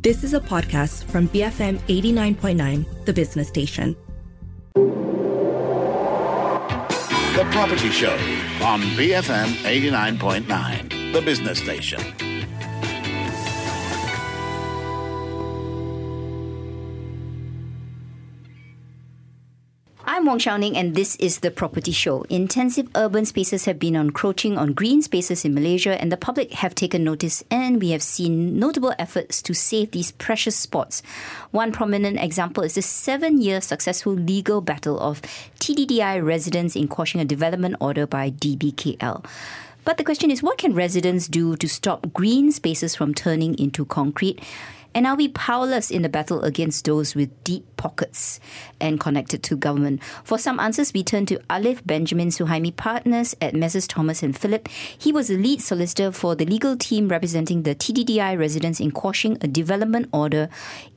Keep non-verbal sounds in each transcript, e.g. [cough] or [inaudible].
This is a podcast from BFM 89.9, the business station. The Property Show on BFM 89.9, the business station. I'm Wong Shou Ning, and this is the Property Show. Intensive urban spaces have been encroaching on green spaces in Malaysia, and the public have taken notice, and we have seen notable efforts to save these precious spots. One prominent example is the seven year successful legal battle of TTDI residents in quashing a development order by DBKL. But the question is what can residents do to stop green spaces from turning into concrete? And are we powerless in the battle against those with deep pockets and connected to government? For some answers, we turn to Alliff Benjamin Suhaimi Partners at Messrs. Thomas and Philip. He was the lead solicitor for the legal team representing the TTDI residents in quashing a development order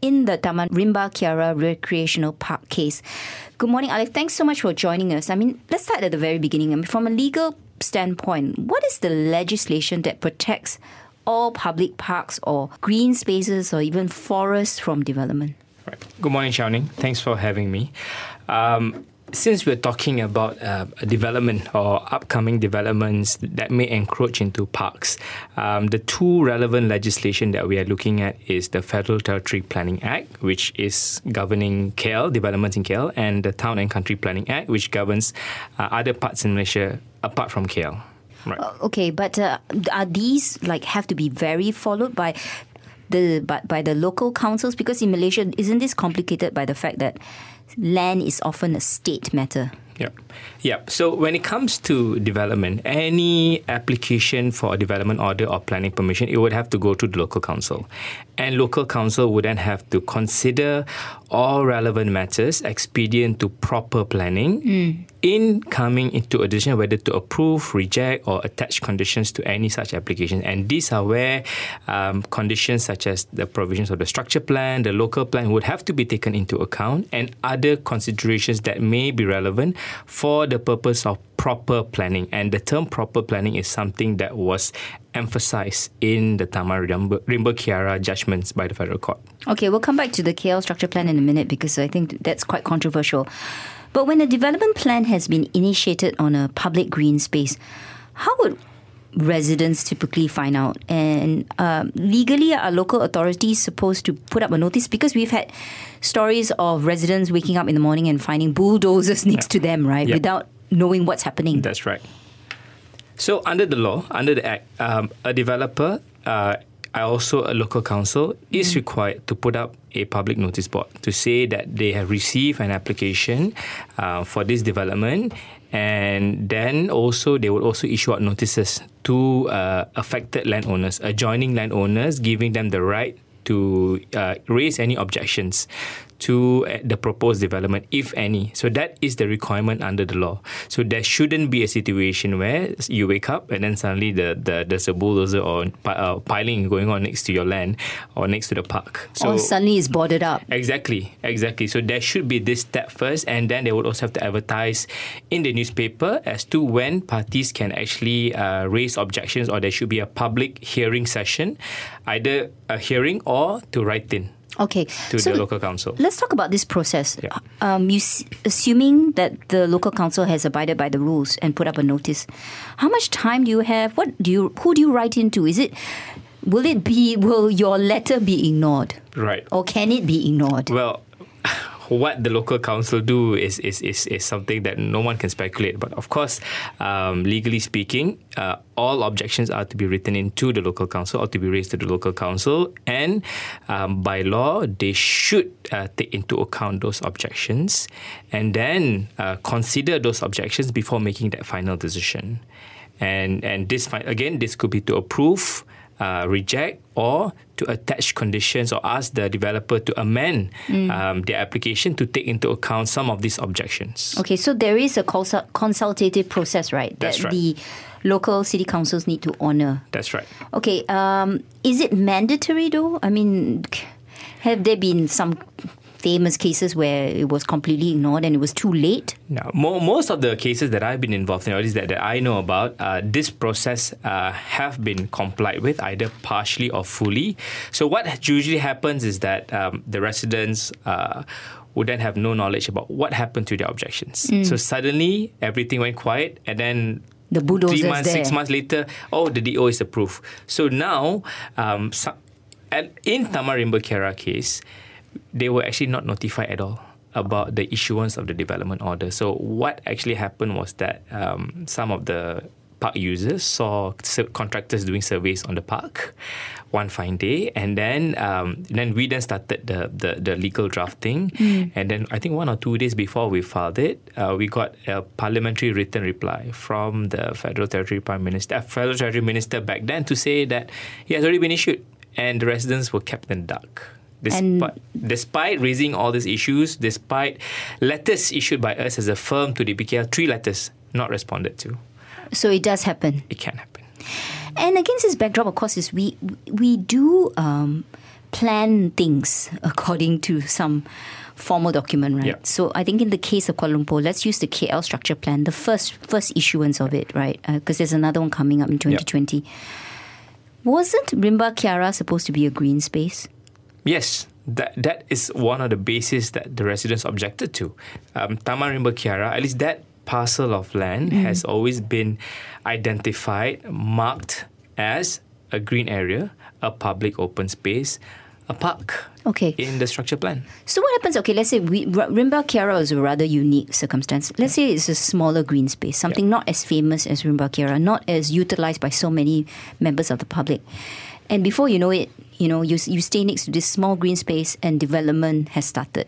in the Taman Rimba Kiara Recreational Park case. Good morning, Alliff. Thanks so much for joining us. I mean, let's start at the very beginning. I mean, from a legal standpoint, what is the legislation that protects all public parks or green spaces or even forests from development? Right. Good morning, Shou Ning. Thanks for having me. Um, since we're talking about uh, development or upcoming developments that may encroach into parks, um, the two relevant legislation that we are looking at is the Federal Territory Planning Act, which is governing KL, developments in KL, and the Town and Country Planning Act, which governs uh, other parts in Malaysia apart from KL. Right. Uh, okay, but uh, are these like have to be very followed by the by, by the local councils? Because in Malaysia, isn't this complicated by the fact that land is often a state matter? Yep. Yep. So when it comes to development, any application for a development order or planning permission, it would have to go to the local council. And local council would then have to consider all relevant matters expedient to proper planning mm. in coming into a decision whether to approve, reject, or attach conditions to any such application. And these are where um, conditions such as the provisions of the structure plan, the local plan would have to be taken into account, and other considerations that may be relevant for the purpose of proper planning. And the term proper planning is something that was emphasized in the Taman Rimba Kiara judgments by the federal court. Okay, we'll come back to the KL structure plan in a minute because I think that's quite controversial. But when a development plan has been initiated on a public green space, how would residents typically find out? And um, legally, are local authorities supposed to put up a notice? Because we've had stories of residents waking up in the morning and finding bulldozers [laughs] next yeah. to them, right? Yeah. Without knowing what's happening. That's right. So, under the law, under the Act, um, a developer, uh, also a local council, is mm. required to put up a public notice board to say that they have received an application uh, for this development and then also they would also issue out notices to uh, affected landowners, adjoining landowners, giving them the right to uh, raise any objections to uh, the proposed development, if any. So that is the requirement under the law. So there shouldn't be a situation where you wake up and then suddenly the, the there's a bulldozer or uh, piling going on next to your land or next to the park. So or suddenly it's boarded up. Exactly, exactly. So there should be this step first, and then they would also have to advertise in the newspaper as to when parties can actually uh, raise objections, or there should be a public hearing session, either a hearing or to write in. Okay. To so the local council. Let's talk about this process. Yeah. Um, you assuming that the local council has abided by the rules and put up a notice. How much time do you have? What do you? Who do you write into? Is it? Will it be? Will your letter be ignored? Right. Or can it be ignored? Well, what the local council do is, is, is, is something that no one can speculate. But of course, um, legally speaking, uh, all objections are to be written into the local council or to be raised to the local council. And um, by law, they should uh, take into account those objections and then uh, consider those objections before making that final decision. And, and this, again, this could be to approve uh, reject or to attach conditions or ask the developer to amend mm. um, their application to take into account some of these objections. Okay, so there is a consultative process, right? That's that right. The local city councils need to honor. That's right. Okay, um, is it mandatory though? I mean, have there been some famous cases where it was completely ignored and it was too late? Now, mo- most of the cases that I've been involved in, or at least that, that I know about, uh, this process uh, have been complied with either partially or fully. So what usually happens is that um, the residents uh, would then have no knowledge about what happened to their objections. So suddenly everything went quiet, and then The three months, six months later, oh, the DO is approved. So now, um, so, and in Taman Rimba Kiara case, they were actually not notified at all about the issuance of the development order. So what actually happened was that um, some of the park users saw contractors doing surveys on the park one fine day, and then um, then we then started the, the, the legal drafting, and then I think one or two days before we filed it, uh, we got a parliamentary written reply from the Federal Territory Prime Minister, uh, Federal Territory Minister back then to say that it has already been issued, and the residents were kept in the dark. Despite, despite raising all these issues, despite letters issued by us as a firm to DBKL, three letters not responded to, So it does happen. it can happen. And against this backdrop, of course, is we we do um, plan things [laughs] according to some formal document, right? Yeah. So I think in the case of Kuala Lumpur, let's use the KL structure plan, the first first issuance of it, right? Because there's another one coming up in 2020. Wasn't Rimba Kiara supposed to be a green space? Yes, that that is one of the bases that the residents objected to. Um, Taman Rimba Kiara, at least that parcel of land has always been identified, marked as a green area, a public open space, a park Okay. in the structure plan. So what happens? Okay, let's say we, Rimba Kiara is a rather unique circumstance. Let's say it's a smaller green space, something not as famous as Rimba Kiara, not as utilized by so many members of the public. And before you know it, you know you you stay next to this small green space, and development has started.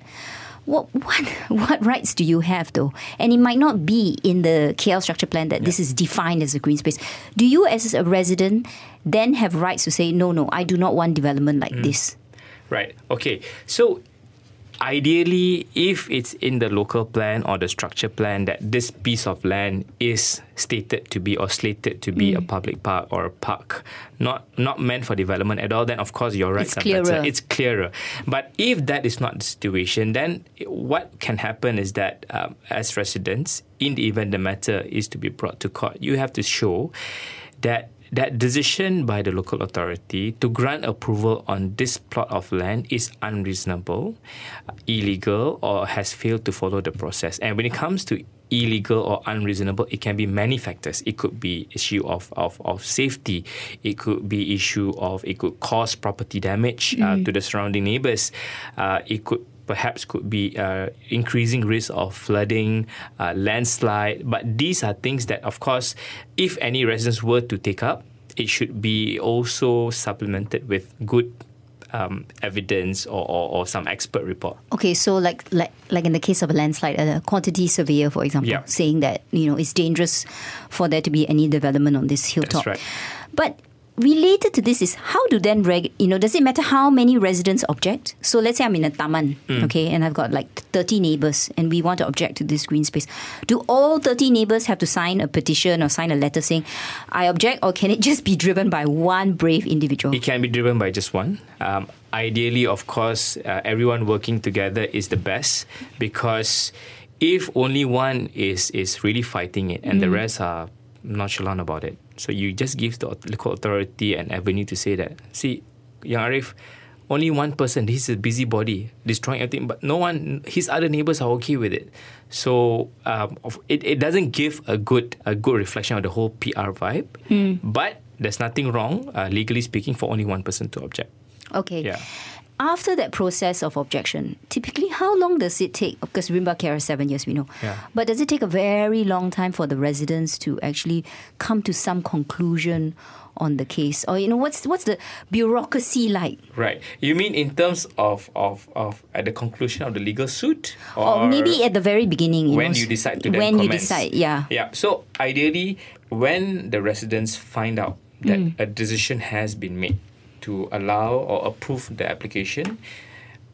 What [laughs] what what rights do you have though? And it might not be in the KL structure plan that this is defined as a green space. Do you, as a resident, then have rights to say no, no, I do not want development like mm. this? Right. Okay. So ideally, if it's in the local plan or the structure plan that this piece of land is stated to be or slated to be a public park or a park, not not meant for development at all, then of course your rights It's are better. clearer. It's clearer. But if that is not the situation, then what can happen is that um, as residents, in the event the matter is to be brought to court, you have to show that that decision by the local authority to grant approval on this plot of land is unreasonable, illegal, or has failed to follow the process. And when it comes to illegal or unreasonable, it can be many factors. It could be issue of, of, of safety. It could be issue of it could cause property damage uh, to the surrounding neighbors. Uh, it could perhaps could be uh, increasing risk of flooding, uh, landslide. But these are things that, of course, if any residents were to take up, it should be also supplemented with good um, evidence or, or, or some expert report. Okay, so like like like in the case of a landslide, a quantity surveyor, for example, Yeah. saying that you know it's dangerous for there to be any development on this hilltop. right. But related to this is how do then reg you know does it matter how many residents object? So let's say I'm in a taman, Hmm. okay, and I've got like 30 neighbors, and we want to object to this green space. Do all 30 neighbors have to sign a petition or sign a letter saying I object, or can it just be driven by one brave individual? It can be driven by just one. Um, ideally, of course, uh, everyone working together is the best because if only one is is really fighting it and the rest are nonchalant about it, so you just give the local authority an avenue to say that. See, Young Arif, only one person. He's a busybody destroying everything, but no one. His other neighbors are okay with it. So um, it, it doesn't give a good a good reflection of the whole PR vibe. But there's nothing wrong, uh, legally speaking, for only one person to object. Okay. Yeah. After that process of objection, typically how long does it take? Because Rimba Kiara is seven years, we know. Yeah. But does it take a very long time for the residents to actually come to some conclusion on the case? Or you know, what's what's the bureaucracy like? Right. You mean in terms of of, of at the conclusion of the legal suit, Or, maybe at the very beginning, you when know, you decide to then when you commence. decide, yeah. Yeah. So ideally, when the residents find out that Mm. a decision has been made to allow or approve the application,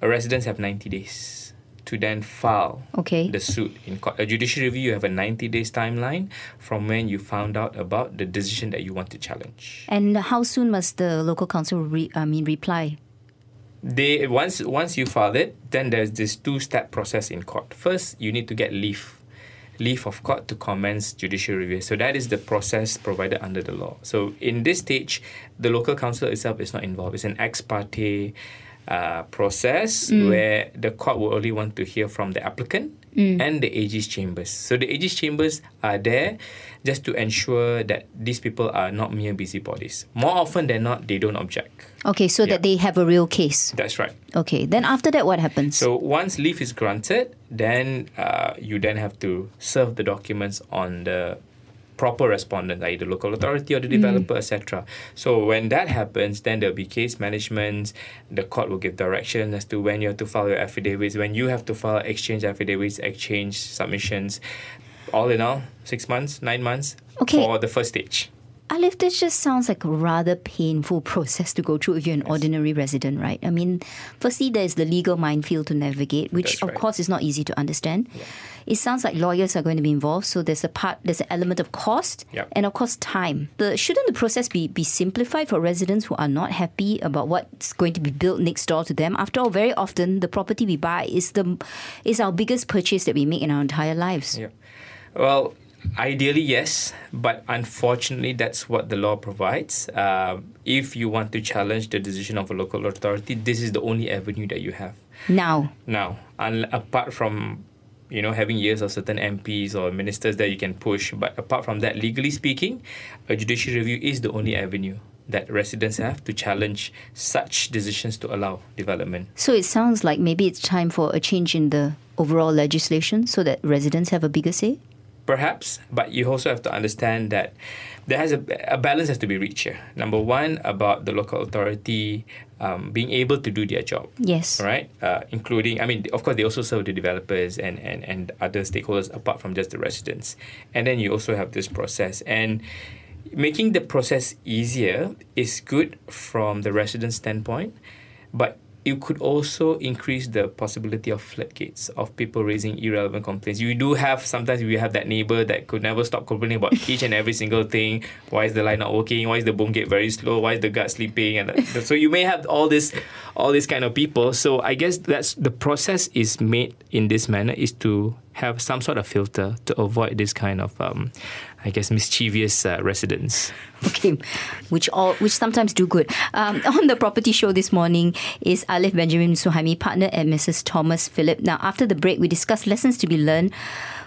residents have 90 days to then file Okay. the suit in court. A judicial review, you have a 90 days timeline from when you found out about the decision that you want to challenge. And how soon must the local council re- I mean reply? they once once you file it, then there's this two step process in court. First, you need to get leave leave of court to commence judicial review. So that is the process provided under the law. So in this stage, the local council itself is not involved. It's an ex parte uh, process where the court will only want to hear from the applicant and the AG's chambers. So the AG's chambers are there just to ensure that these people are not mere busybodies. More often than not, they don't object. Okay, so Yeah. that they have a real case. That's right. Okay, then after that, what happens? So once leave is granted, then uh, you then have to serve the documents on the proper respondent, i.e. the local authority or the mm. developer, etc. So when that happens, then there'll be case management. The court will give direction as to when you have to file your affidavits, when you have to file exchange affidavits, exchange submissions. All in all, six months, nine months Okay. for the first stage. Alliff, this just sounds like a rather painful process to go through if you're an ordinary resident, right? I mean, firstly, there's the legal minefield to navigate, which of course is not easy to understand. It sounds like lawyers are going to be involved, so there's a part, there's an element of cost Yep. and of course time. The shouldn't the process be be simplified for residents who are not happy about what's going to be built next door to them? After all, very often the property we buy is the is our biggest purchase that we make in our entire lives. Yeah. Well, ideally, yes, but unfortunately, that's what the law provides. Um, if you want to challenge the decision of a local authority, this is the only avenue that you have. Now, Now, un- apart from you know having years of certain MPs or ministers that you can push, but apart from that, legally speaking, a judicial review is the only avenue that residents have to challenge such decisions to allow development. So it sounds like maybe it's time for a change in the overall legislation so that residents have a bigger say. Perhaps, but you also have to understand that there has a, a balance has to be reached here. Number one, about the local authority um, being able to do their job. Yes. Right, uh, including, I mean, of course, they also serve the developers and, and, and other stakeholders apart from just the residents. And then you also have this process. And making the process easier is good from the resident standpoint, but it could also increase the possibility of floodgates of people raising irrelevant complaints. You do have sometimes we have that neighbor that could never stop complaining about each and every single thing. Why is the light not working? Why is the boom gate very slow? Why is the guard sleeping? And so you may have all this, all these kind of people. So I guess that's the process is made in this manner is to have some sort of filter to avoid this kind of, um, I guess, mischievous uh, residents. Okay, which all which sometimes do good. Um, [laughs] on the property show this morning is Alliff Benjamin Suhaimi, partner at Messrs. Thomas Philip. Now, after the break, we discuss lessons to be learned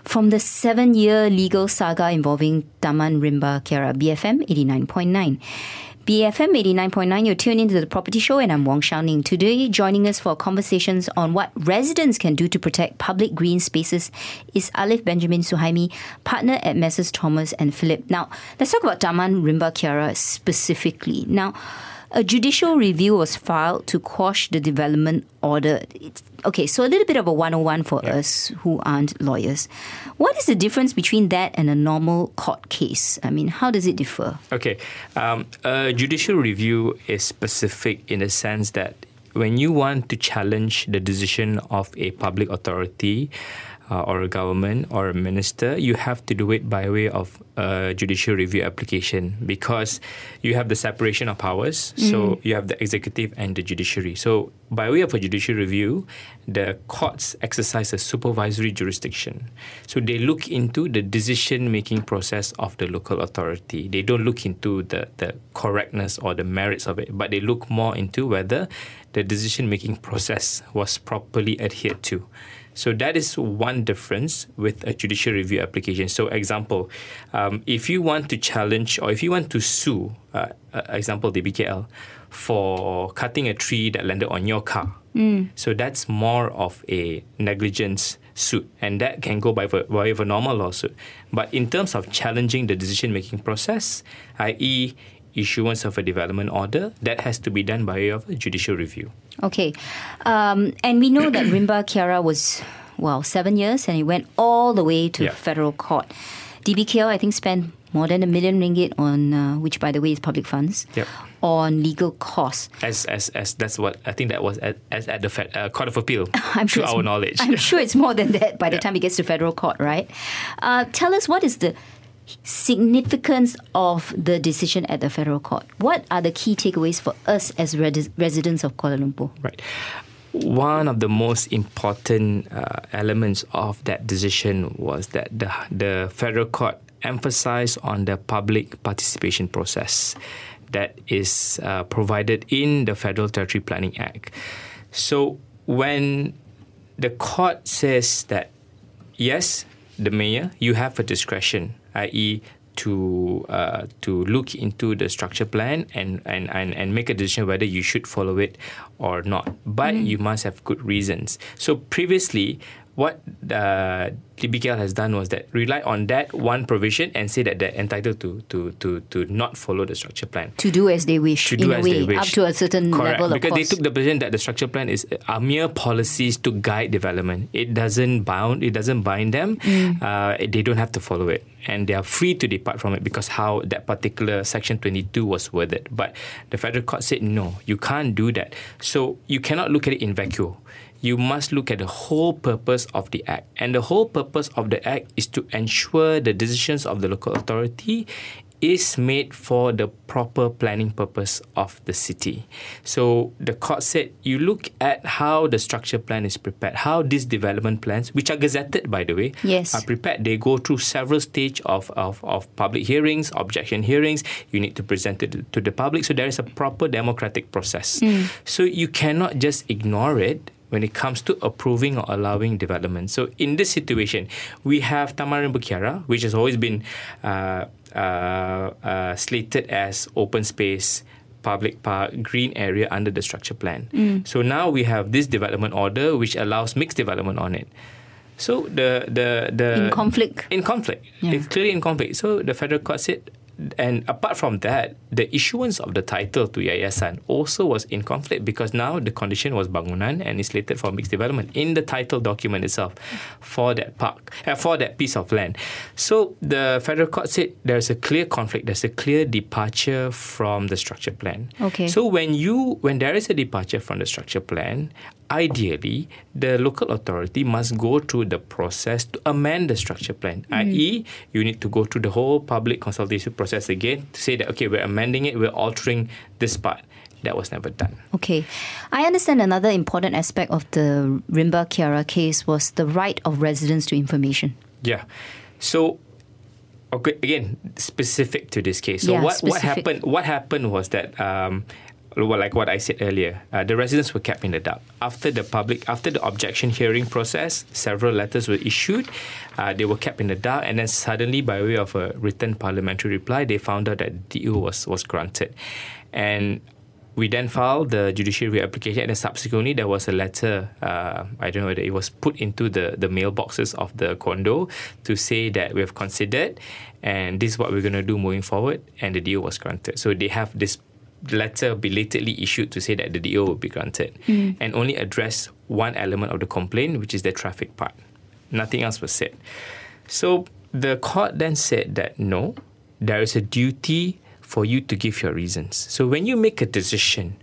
from the seven-year legal saga involving Taman Rimba Kiara, BFM 89.9. BFM 89.9, you're tuned into the property show, and I'm Wong Shou Ning. Today, joining us for conversations on what residents can do to protect public green spaces is Alliff Benjamin Suhaimi, partner at Messrs. Thomas and Philip. Now, let's talk about Taman Rimba Kiara specifically. Now, a judicial review was filed to quash the development order. It's, okay, so a little bit of a 101 for us who aren't lawyers. What is the difference between that and a normal court case? I mean, how does it differ? Okay. Um, a judicial review is specific in the sense that when you want to challenge the decision of a public authority uh, or a government or a minister, you have to do it by way of a judicial review application because you have the separation of powers. So you have the executive and the judiciary. So by way of a judicial review, the courts exercise a supervisory jurisdiction. So they look into the decision making process of the local authority. They don't look into the, the correctness or the merits of it, but they look more into whether the decision making process was properly adhered to. So that is one difference with a judicial review application. So, example, um, if you want to challenge or if you want to sue, uh, uh, example, DBKL, for cutting a tree that landed on your car, so that's more of a negligence suit, and that can go by by way of a normal lawsuit. But in terms of challenging the decision making process, i.e., issuance of a development order, that has to be done by way of a judicial review. Okay. Um, and we know that [clears throat] Rimba Kiara was, well, seven years and it went all the way to Yeah. federal court. DBKL, I think, spent more than a million ringgit on, uh, which by the way is public funds, Yep. on legal costs. As, as, as that's what I think that was at, as at the Fed, uh, Court of Appeal, [laughs] I'm sure to our knowledge. I'm sure it's more than that by the Yeah. time it gets to federal court, right? Uh, tell us what is the significance of the decision at the federal court. What are the key takeaways for us as res- residents of Kuala Lumpur? Right. One of the most important uh, elements of that decision was that the the federal court emphasized on the public participation process that is uh, provided in the Federal Territory Planning Act. So when the court says that yes, the mayor, you have a discretion, i.e., to uh, to look into the structure plan and, and, and, and make a decision whether you should follow it or not. But mm. you must have good reasons. So previously, what uh, DBKL has done was that rely on that one provision and say that they're entitled to to to to not follow the structure plan. To do as they wish. To do in as a way, they wish. Up to a certain Correct. level because they took the position that the structure plan is are mere policies to guide development. It doesn't bound. It doesn't bind them. Mm. Uh, they don't have to follow it, and they are free to depart from it because how that particular section twenty two was worded. But the federal court said no, you can't do that. So you cannot look at it in vacuum you must look at the whole purpose of the Act. And the whole purpose of the Act is to ensure the decisions of the local authority is made for the proper planning purpose of the city. So the court said you look at how the structure plan is prepared, how these development plans, which are gazetted by the way, yes. are prepared. They go through several stages of, of, of public hearings, objection hearings. You need to present it to the public. So there is a proper democratic process. Mm. So you cannot just ignore it when it comes to approving or allowing development. So in this situation, we have Taman Rimba which has always been uh, uh, uh, slated as open space public park, green area under the structure plan. Mm. So now we have this development order which allows mixed development on it. So the the the in conflict. In conflict. Yeah. It's clearly in conflict. So the federal court said and apart from that, the issuance of the title to Yayasan also was in conflict because now the condition was bangunan and is slated for mixed development in the title document itself for that park, uh, for that piece of land. So the federal court said there's a clear conflict, there's a clear departure from the structure plan. Okay. So when you when there is a departure from the structure plan, ideally, the local authority must go through the process to amend the structure plan, mm. i.e., you need to go through the whole public consultation process again to say that, okay, we're amending it, we're altering this part. That was never done. Okay. I understand another important aspect of the Rimba Kiara case was the right of residents to information. Yeah. So, okay, again, specific to this case. So, yeah, what, specific. what happened? What happened was that um, like what I said earlier, uh, the residents were kept in the dark. After the public, after the objection hearing process, several letters were issued. Uh, they were kept in the dark, and then suddenly, by way of a written parliamentary reply, they found out that DO was was granted, and we then filed the judiciary application, and then subsequently there was a letter. Uh, I don't know whether it was put into the the mailboxes of the condo to say that we have considered, and this is what we're going to do moving forward, and the deal was granted. So they have this letter belatedly issued to say that the DO will be granted mm. and only address one element of the complaint, which is the traffic part. Nothing else was said. So the court then said that no, there is a duty for you to give your reasons. So when you make a decision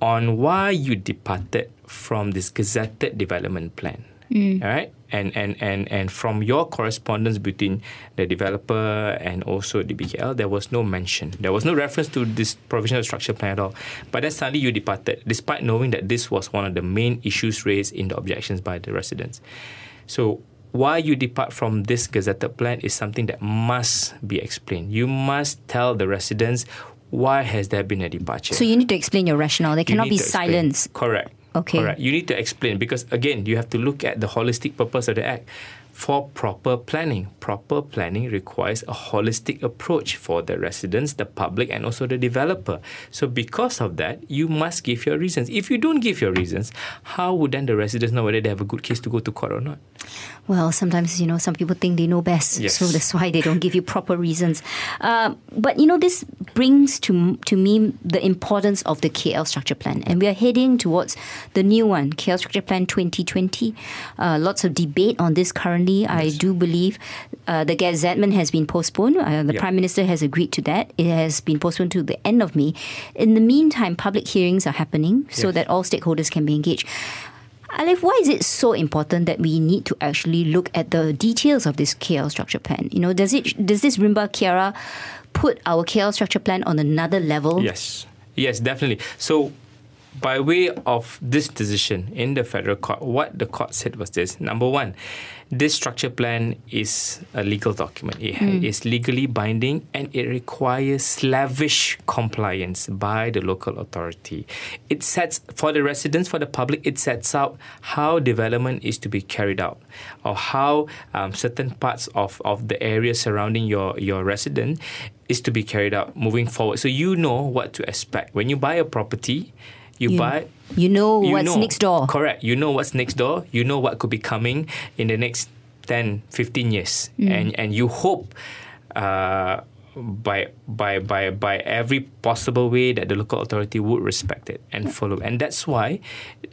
on why you departed from this gazetted development plan, mm. all right, and, and, and, and from your correspondence between the developer and also the DBKL, there was no mention. There was no reference to this provisional structure plan at all. But then suddenly you departed, despite knowing that this was one of the main issues raised in the objections by the residents. So why you depart from this gazetted plan is something that must be explained. You must tell the residents why has there been a departure. So you need to explain your rationale. There cannot be silence. Correct. Okay. Correct. You need to explain because again, you have to look at the holistic purpose of the act for proper planning. Proper planning requires a holistic approach for the residents, the public, and also the developer. So, because of that, you must give your reasons. If you don't give your reasons, how would then the residents know whether they have a good case to go to court or not? Well, sometimes, you know, some people think they know best. Yes. So that's why they don't give you proper reasons. Uh, but, you know, this brings to, to me the importance of the KL structure plan. And we are heading towards the new one, KL structure plan 2020. Uh, lots of debate on this currently yes. I do believe uh, the gazettement has been postponed. Uh, the yep. Prime Minister has agreed to that. It has been postponed to the end of May. In the meantime, public hearings are happening so that all stakeholders can be engaged. Alliff, why is it so important that we need to actually look at the details of this KL structure plan? You know, does it does this Rimba Kiara put our KL structure plan on another level? Yes, yes, definitely. So by way of this decision in the federal court, what the court said was this: number one, this structure plan is a legal document. It mm. is legally binding and it requires slavish compliance by the local authority. It sets for the residents, for the public, it sets out how development is to be carried out, or how um, certain parts of, of the area surrounding your your resident is to be carried out moving forward. So you know what to expect. When you buy a property you, you buy you know you what's know, next door. Correct. You know what's next door. You know what could be coming in the next 10 15 years. Mm. and and you hope uh, by by by by every possible way that the local authority would respect it and follow. And that's why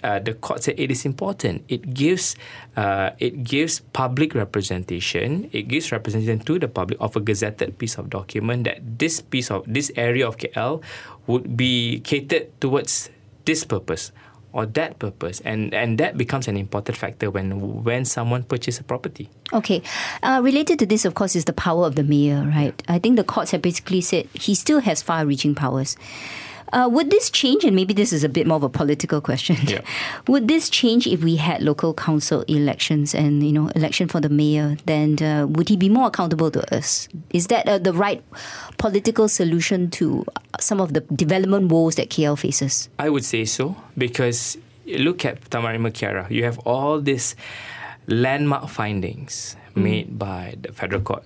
uh, the court said it is important. It gives uh, it gives public representation. It gives representation to the public of a gazetted piece of document that this piece of this area of KL would be catered towards this purpose or that purpose. And and that becomes an important factor when when someone purchases a property. Okay. Uh, related to this of course is the power of the mayor right? I think the courts have basically said he still has far reaching powers uh, would this change, and maybe this is a bit more of a political question, yeah. [laughs] would this change if we had local council elections and, you know, election for the mayor, then uh, would he be more accountable to us? Is that uh, the right political solution to some of the development woes that KL faces? I would say so, because look at Taman Rimba Kiara. You have all these landmark findings mm. made by the federal court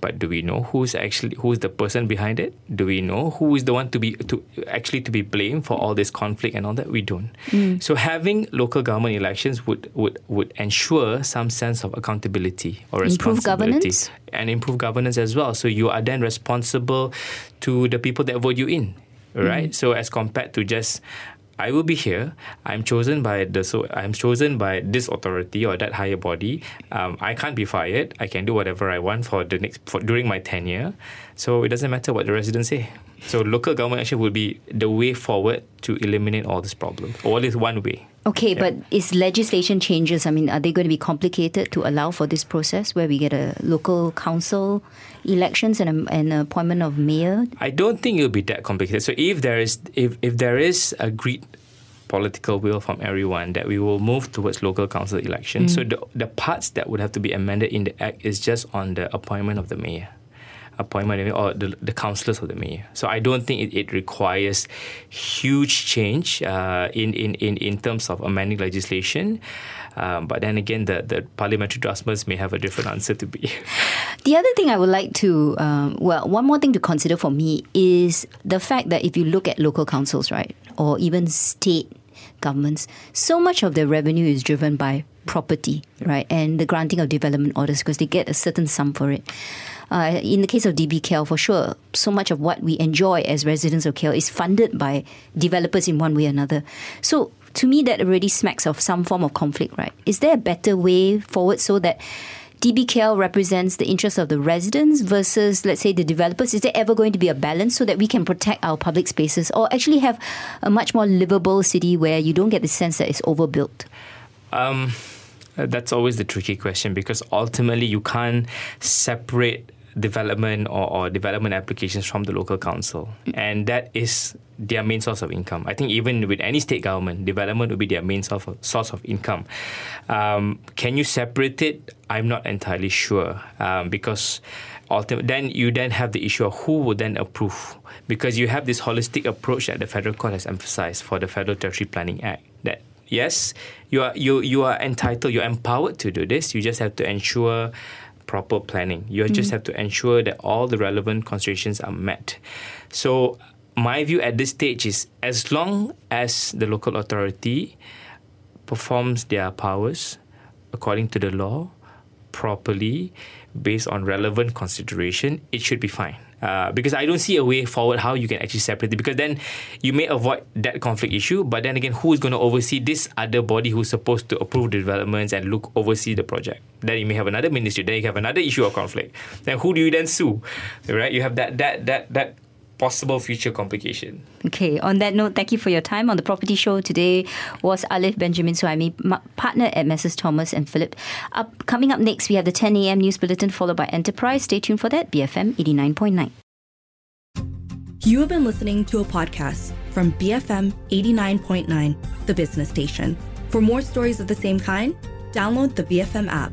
but do we know who's actually who's the person behind it? Do we know who is the one to be to actually to be blamed for all this conflict and all that? We don't. Mm. So having local government elections would would would ensure some sense of accountability or responsibility improve and improve governance as well. So you are then responsible to the people that vote you in right? Mm. So as compared to just I will be here. I'm chosen by the so I'm chosen by this authority or that higher body. Um, I can't be fired. I can do whatever I want for the next for, during my tenure. So it doesn't matter what the residents say. So local government action would be the way forward to eliminate all this problem. Or at least one way. Okay, yeah. but is legislation changes? I mean, are they going to be complicated to allow for this process where we get a local council elections and an appointment of mayor? I don't think it'll be that complicated. So if there is if, if there is agreed political will from everyone that we will move towards local council elections. Mm. So the the parts that would have to be amended in the act is just on the appointment of the mayor appointment or the, the councillors of the mayor. So I don't think it, it requires huge change uh, in, in, in, in terms of amending legislation. Um, but then again, the, the parliamentary draftsmen may have a different answer to be. [laughs] The other thing I would like to, um, well, one more thing to consider for me is the fact that if you look at local councils, right, or even state governments, so much of their revenue is driven by property, right, and the granting of development orders because they get a certain sum for it. Uh, in the case of DB KL, for sure, so much of what we enjoy as residents of KL is funded by developers in one way or another. So to me, that already smacks of some form of conflict, right? Is there a better way forward so that DBKL represents the interests of the residents versus, let's say, the developers? Is there ever going to be a balance so that we can protect our public spaces or actually have a much more livable city where you don't get the sense that it's overbuilt? Um, that's always the tricky question because ultimately you can't separate development or, or development applications from the local council. And that is their main source of income. I think even with any state government, development would be their main source of, source of income. Um, can you separate it? I'm not entirely sure um, because ultimately, then you then have the issue of who would then approve because you have this holistic approach that the federal court has emphasized for the Federal Territory Planning Act that yes, you are you you are entitled, you're empowered to do this. You just have to ensure proper planning. You mm. just have to ensure that all the relevant considerations are met. So, my view at this stage is as long as the local authority performs their powers according to the law properly based on relevant consideration, it should be fine. Uh, because I don't see a way forward how you can actually separate it. Because then you may avoid that conflict issue, but then again, who is going to oversee this other body who's supposed to approve the developments and look oversee the project? Then you may have another ministry. Then you have another issue of conflict. Then who do you then sue? Right? You have that that that that possible future complication. Okay, on that note, thank you for your time on the property show. Today was Alliff Benjamin Suhaimi, partner at Messrs. Thomas and Philip. Up, coming up next, we have the 10 a.m. news bulletin followed by Enterprise. Stay tuned for that, BFM 89.9. You have been listening to a podcast from BFM 89.9, the business station. For more stories of the same kind, download the BFM app.